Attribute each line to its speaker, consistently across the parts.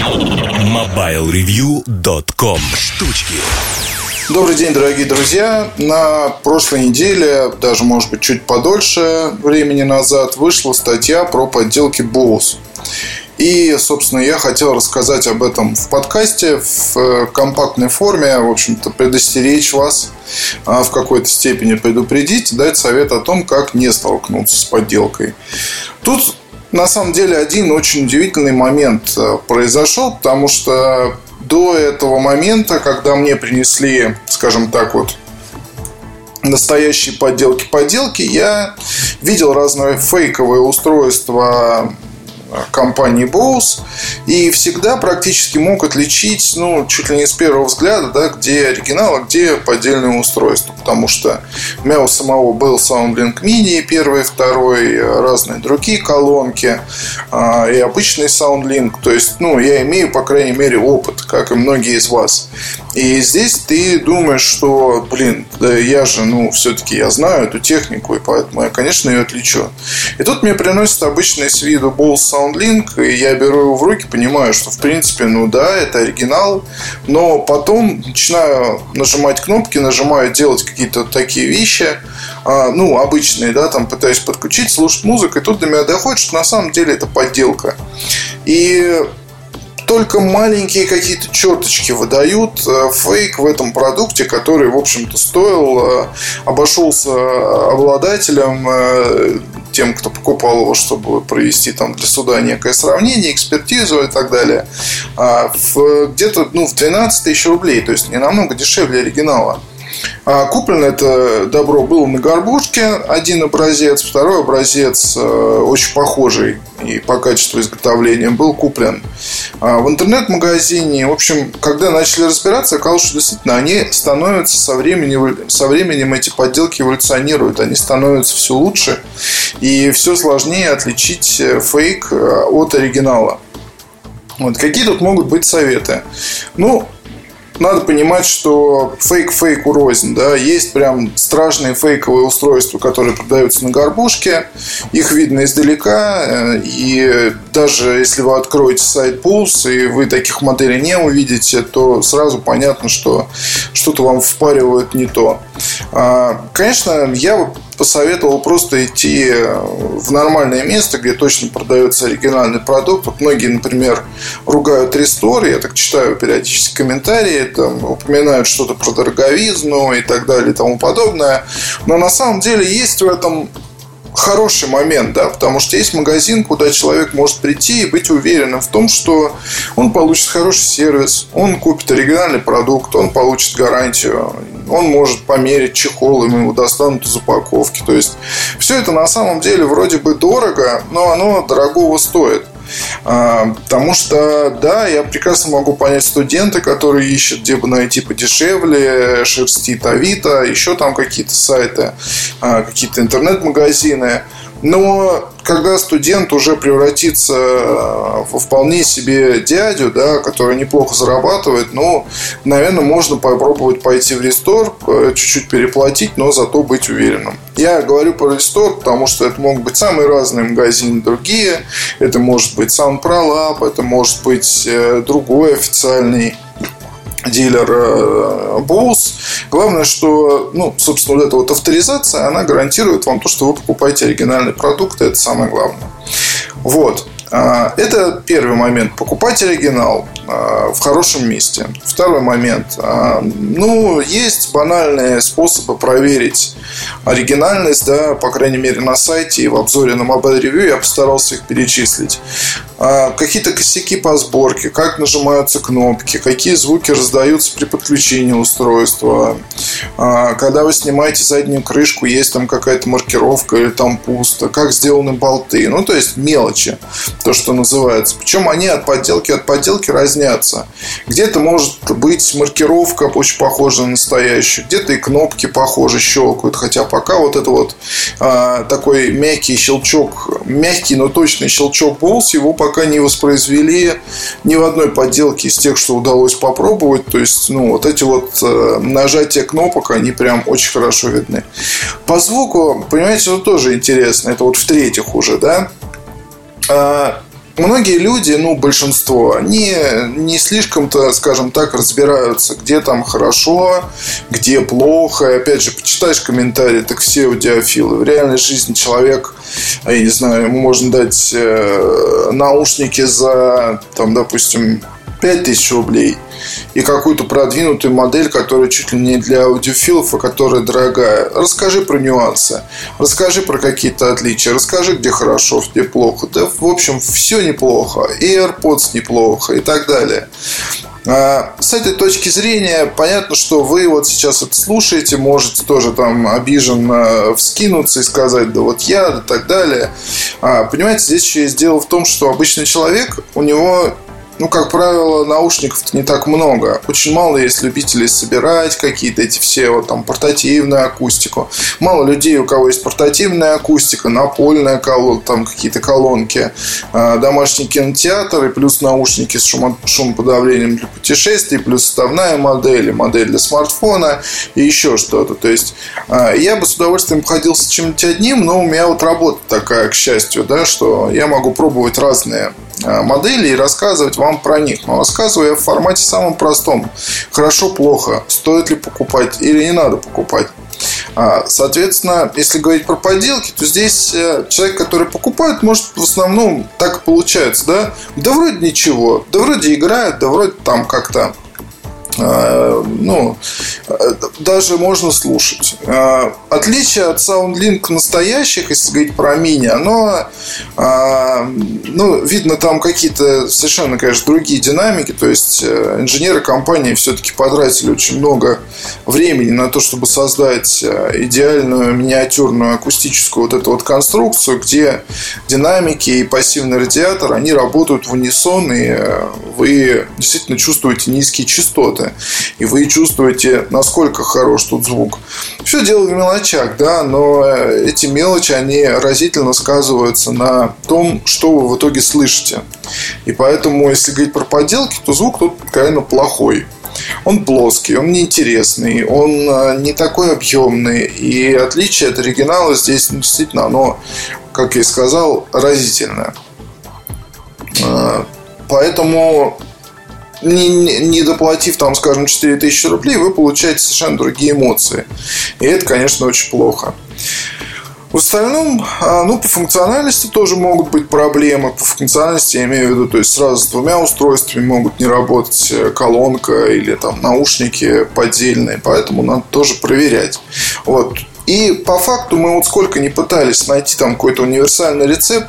Speaker 1: MobileReview.com Штучки
Speaker 2: Добрый день, дорогие друзья. На прошлой неделе, даже, может быть, чуть подольше времени назад, вышла статья про подделки Bose. И, собственно, я хотел рассказать об этом в подкасте в э, компактной форме, в общем-то, предостеречь вас а, в какой-то степени предупредить, дать совет о том, как не столкнуться с подделкой. Тут на самом деле один очень удивительный момент э, произошел, потому что до этого момента, когда мне принесли, скажем так, вот настоящие подделки подделки, я видел разные фейковые устройства компании Bose и всегда практически мог отличить, ну, чуть ли не с первого взгляда, да, где оригинал, а где поддельное устройство. Потому что у меня у самого был SoundLink Mini, первый, второй, разные другие колонки а, и обычный SoundLink. То есть, ну, я имею, по крайней мере, опыт, как и многие из вас. И здесь ты думаешь, что, блин, да я же, ну, все-таки я знаю эту технику, и поэтому я, конечно, ее отличу. И тут мне приносят обычный с виду Bose SoundLink, и я беру его в руки, понимаю, что, в принципе, ну да, это оригинал, но потом начинаю нажимать кнопки, нажимаю делать какие-то такие вещи, а, ну, обычные, да, там пытаюсь подключить, слушать музыку, и тут до меня доходит, что на самом деле это подделка. И только маленькие какие-то черточки выдают э, фейк в этом продукте, который, в общем-то, стоил, э, обошелся обладателем, э, тем, кто покупал его, чтобы провести там для суда некое сравнение, экспертизу и так далее, а, где-то ну, в 12 тысяч рублей, то есть не намного дешевле оригинала. А куплено это добро было на горбушке, один образец, второй образец э, очень похожий и по качеству изготовления был куплен а, в интернет-магазине. В общем, когда начали разбираться, оказалось, что действительно они становятся со временем, со временем эти подделки эволюционируют, они становятся все лучше и все сложнее отличить э, фейк э, от оригинала. Вот. Какие тут могут быть советы? Ну, надо понимать, что фейк фейку рознь. Да? Есть прям страшные фейковые устройства, которые продаются на горбушке. Их видно издалека. Э, и даже если вы откроете сайт Pulse, и вы таких моделей не увидите, то сразу понятно, что что-то вам впаривают не то. А, конечно, я посоветовал просто идти э, в нормальное место, где точно продается оригинальный продукт. Вот многие, например, ругают Restore, я так читаю периодически комментарии, там упоминают что-то про дороговизну и так далее и тому подобное. Но на самом деле есть в этом хороший момент, да, потому что есть магазин, куда человек может прийти и быть уверенным в том, что он получит хороший сервис, он купит оригинальный продукт, он получит гарантию, он может померить чехол, ему достанут из упаковки. То есть все это на самом деле вроде бы дорого, но оно дорогого стоит. А, потому что, да, я прекрасно могу понять студента, который ищет, где бы найти подешевле, шерстит Авито, еще там какие-то сайты, а, какие-то интернет-магазины. Но когда студент уже превратится э, во вполне себе дядю, да, который неплохо зарабатывает, ну, наверное, можно попробовать пойти в рестор, э, чуть-чуть переплатить, но зато быть уверенным. Я говорю про рестор, потому что это могут быть самые разные магазины, другие. Это может быть сам ProLab, это может быть э, другой официальный дилер Bose. Главное, что, ну, собственно, вот эта вот авторизация, она гарантирует вам то, что вы покупаете оригинальный продукт, и это самое главное. Вот. А, это первый момент. Покупать оригинал а, в хорошем месте. Второй момент. А, ну, есть банальные способы проверить оригинальность, да, по крайней мере, на сайте и в обзоре на Mobile Review я постарался их перечислить. Какие-то косяки по сборке, как нажимаются кнопки, какие звуки раздаются при подключении устройства. Когда вы снимаете заднюю крышку, есть там какая-то маркировка или там пусто, как сделаны болты. Ну, то есть мелочи то, что называется. Причем они от подделки от подделки разнятся. Где-то может быть маркировка очень похожа на настоящую, где-то и кнопки похожи, щелкают. Хотя пока вот это вот а, такой мягкий щелчок, мягкий, но точный щелчок Bose, его пока не воспроизвели ни в одной подделке из тех, что удалось попробовать. То есть, ну, вот эти вот э, нажатия кнопок, они прям очень хорошо видны. По звуку, понимаете, это тоже интересно. Это вот в-третьих уже, да? А, многие люди, ну, большинство, они не слишком-то, скажем так, разбираются, где там хорошо, где плохо. И опять же, почитаешь комментарии, так все аудиофилы. В реальной жизни человек, я не знаю, ему можно дать э, наушники за, там, допустим, 5000 рублей и какую-то продвинутую модель, которая чуть ли не для аудиофилов, а которая дорогая. Расскажи про нюансы, расскажи про какие-то отличия, расскажи, где хорошо, где плохо. Да, в общем, все неплохо. И AirPods неплохо и так далее. А, с этой точки зрения, понятно, что вы вот сейчас это слушаете, можете тоже там обиженно вскинуться и сказать, да вот я, да так далее. А, понимаете, здесь еще есть дело в том, что обычный человек, у него ну, как правило, наушников не так много. Очень мало есть любителей собирать какие-то эти все вот там портативную акустику. Мало людей, у кого есть портативная акустика, напольная колонка, там какие-то колонки, а, домашний кинотеатр и плюс наушники с шумо, шумоподавлением для путешествий, плюс составная модель, модель для смартфона и еще что-то. То есть а, я бы с удовольствием обходился чем-нибудь одним, но у меня вот работа такая, к счастью, да, что я могу пробовать разные модели и рассказывать вам про них. Но рассказываю я в формате самом простом. Хорошо, плохо. Стоит ли покупать или не надо покупать. А, соответственно, если говорить про подделки, то здесь э, человек, который покупает, может в основном так получается, да? Да вроде ничего, да вроде играют, да вроде там как-то ну, даже можно слушать. А, отличие от SoundLink настоящих, если говорить про мини, оно, а, ну, видно там какие-то совершенно, конечно, другие динамики, то есть э, инженеры компании все-таки потратили очень много времени на то, чтобы создать э, идеальную миниатюрную акустическую вот эту вот конструкцию, где динамики и пассивный радиатор, они работают в унисон, и э, вы действительно чувствуете низкие частоты и вы чувствуете, насколько хорош тут звук. Все дело в мелочах, да, но э, эти мелочи, они разительно сказываются на том, что вы в итоге слышите. И поэтому, если говорить про подделки, то звук тут, конечно, плохой. Он плоский, он неинтересный, он э, не такой объемный. И отличие от оригинала здесь действительно оно, как я и сказал, разительное. Э, поэтому не, не доплатив, там, скажем, 4000 рублей, вы получаете совершенно другие эмоции. И это, конечно, очень плохо. В остальном, а, ну, по функциональности тоже могут быть проблемы. По функциональности я имею в виду, то есть сразу с двумя устройствами могут не работать э, колонка или там наушники поддельные, поэтому надо тоже проверять. Вот. И по факту мы вот сколько не пытались найти там какой-то универсальный рецепт,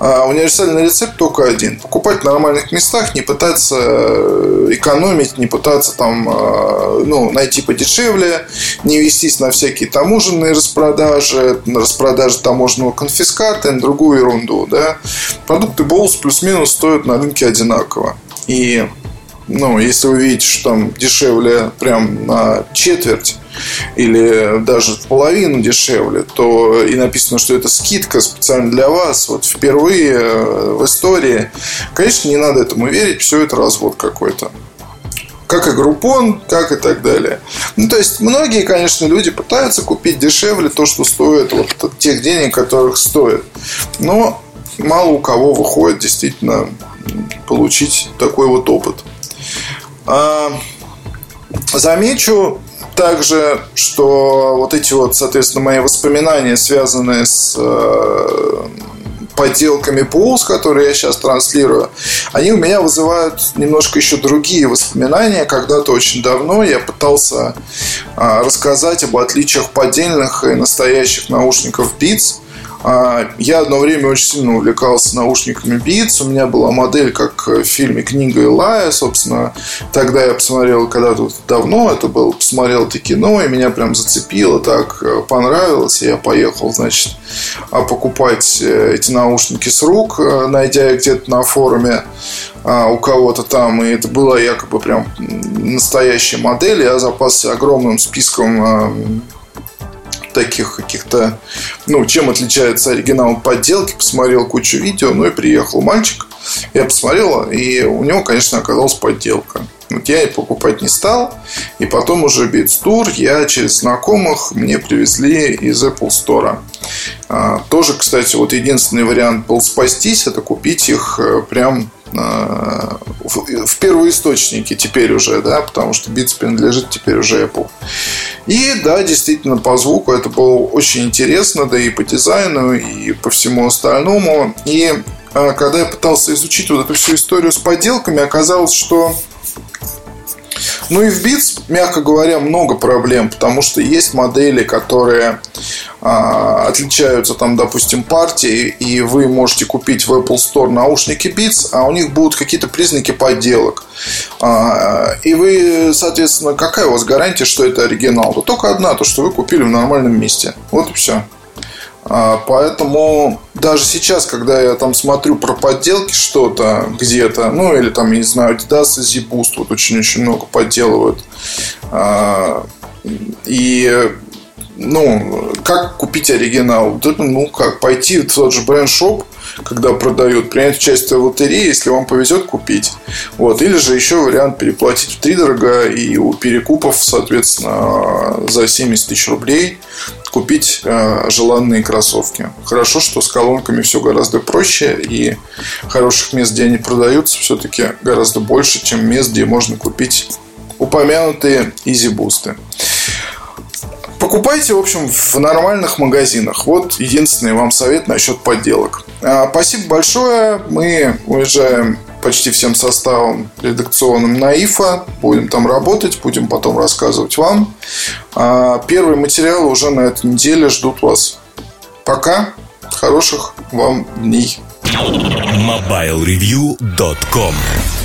Speaker 2: а универсальный рецепт только один. Покупать в нормальных местах, не пытаться э, экономить, не пытаться там э, ну, найти подешевле, не вестись на всякие таможенные распродажи, распродажи таможенного конфиската и другую ерунду. Да? Продукты Bose плюс-минус стоят на рынке одинаково. И ну, если вы видите, что там дешевле прям на четверть или даже в половину дешевле, то и написано, что это скидка специально для вас, вот впервые э, в истории, конечно, не надо этому верить, все это развод какой-то как и Группон, как и так далее. Ну, то есть, многие, конечно, люди пытаются купить дешевле то, что стоит вот тех денег, которых стоит. Но мало у кого выходит действительно получить такой вот опыт. А, замечу также, что вот эти вот, соответственно, мои воспоминания, связанные с э, подделками Pools, которые я сейчас транслирую, они у меня вызывают немножко еще другие воспоминания. Когда-то очень давно я пытался э, рассказать об отличиях поддельных и настоящих наушников Beats. А, я одно время очень сильно увлекался наушниками Beats. У меня была модель, как в фильме «Книга Илая». Собственно, тогда я посмотрел, когда тут давно это было, посмотрел это кино, и меня прям зацепило, так э, понравилось. И я поехал, значит, а, покупать э, эти наушники с рук, э, найдя их где-то на форуме а, у кого-то там, и это была якобы прям настоящая модель. Я запасся огромным списком таких каких-то, ну, чем отличается оригинал от подделки, посмотрел кучу видео, ну и приехал мальчик, я посмотрел, и у него, конечно, оказалась подделка. Вот я и покупать не стал. И потом уже Tour я через знакомых мне привезли из Apple Store. А, тоже, кстати, вот единственный вариант был спастись, это купить их э, прям а, в первоисточнике теперь уже, да, потому что Beats принадлежит теперь уже Apple. И да, действительно, по звуку это было очень интересно, да и по дизайну, и по всему остальному. И а, когда я пытался изучить вот эту всю историю с подделками, оказалось, что ну и в Beats, мягко говоря, много проблем, потому что есть модели, которые отличаются там, допустим, партией, и вы можете купить в Apple Store наушники Beats, а у них будут какие-то признаки подделок. А, и вы, соответственно, какая у вас гарантия, что это оригинал? Да только одна, то, что вы купили в нормальном месте. Вот и все. А, поэтому даже сейчас, когда я там смотрю про подделки что-то где-то, ну или там, я не знаю, Adidas и Z-Boost вот очень-очень много подделывают. А, и ну, как купить оригинал? Ну, как, пойти в тот же бренд-шоп, когда продают, принять участие в лотерее, если вам повезет купить. Вот. Или же еще вариант переплатить в три дорого и у перекупов, соответственно, за 70 тысяч рублей купить э, желанные кроссовки. Хорошо, что с колонками все гораздо проще и хороших мест, где они продаются, все-таки гораздо больше, чем мест, где можно купить упомянутые Yeezy Boost ы. Покупайте, в общем, в нормальных магазинах. Вот единственный вам совет насчет подделок. А, спасибо большое. Мы уезжаем почти всем составом редакционным на IFA. Будем там работать, будем потом рассказывать вам. А, первые материалы уже на этой неделе ждут вас. Пока. Хороших вам дней.
Speaker 1: MobileReview.com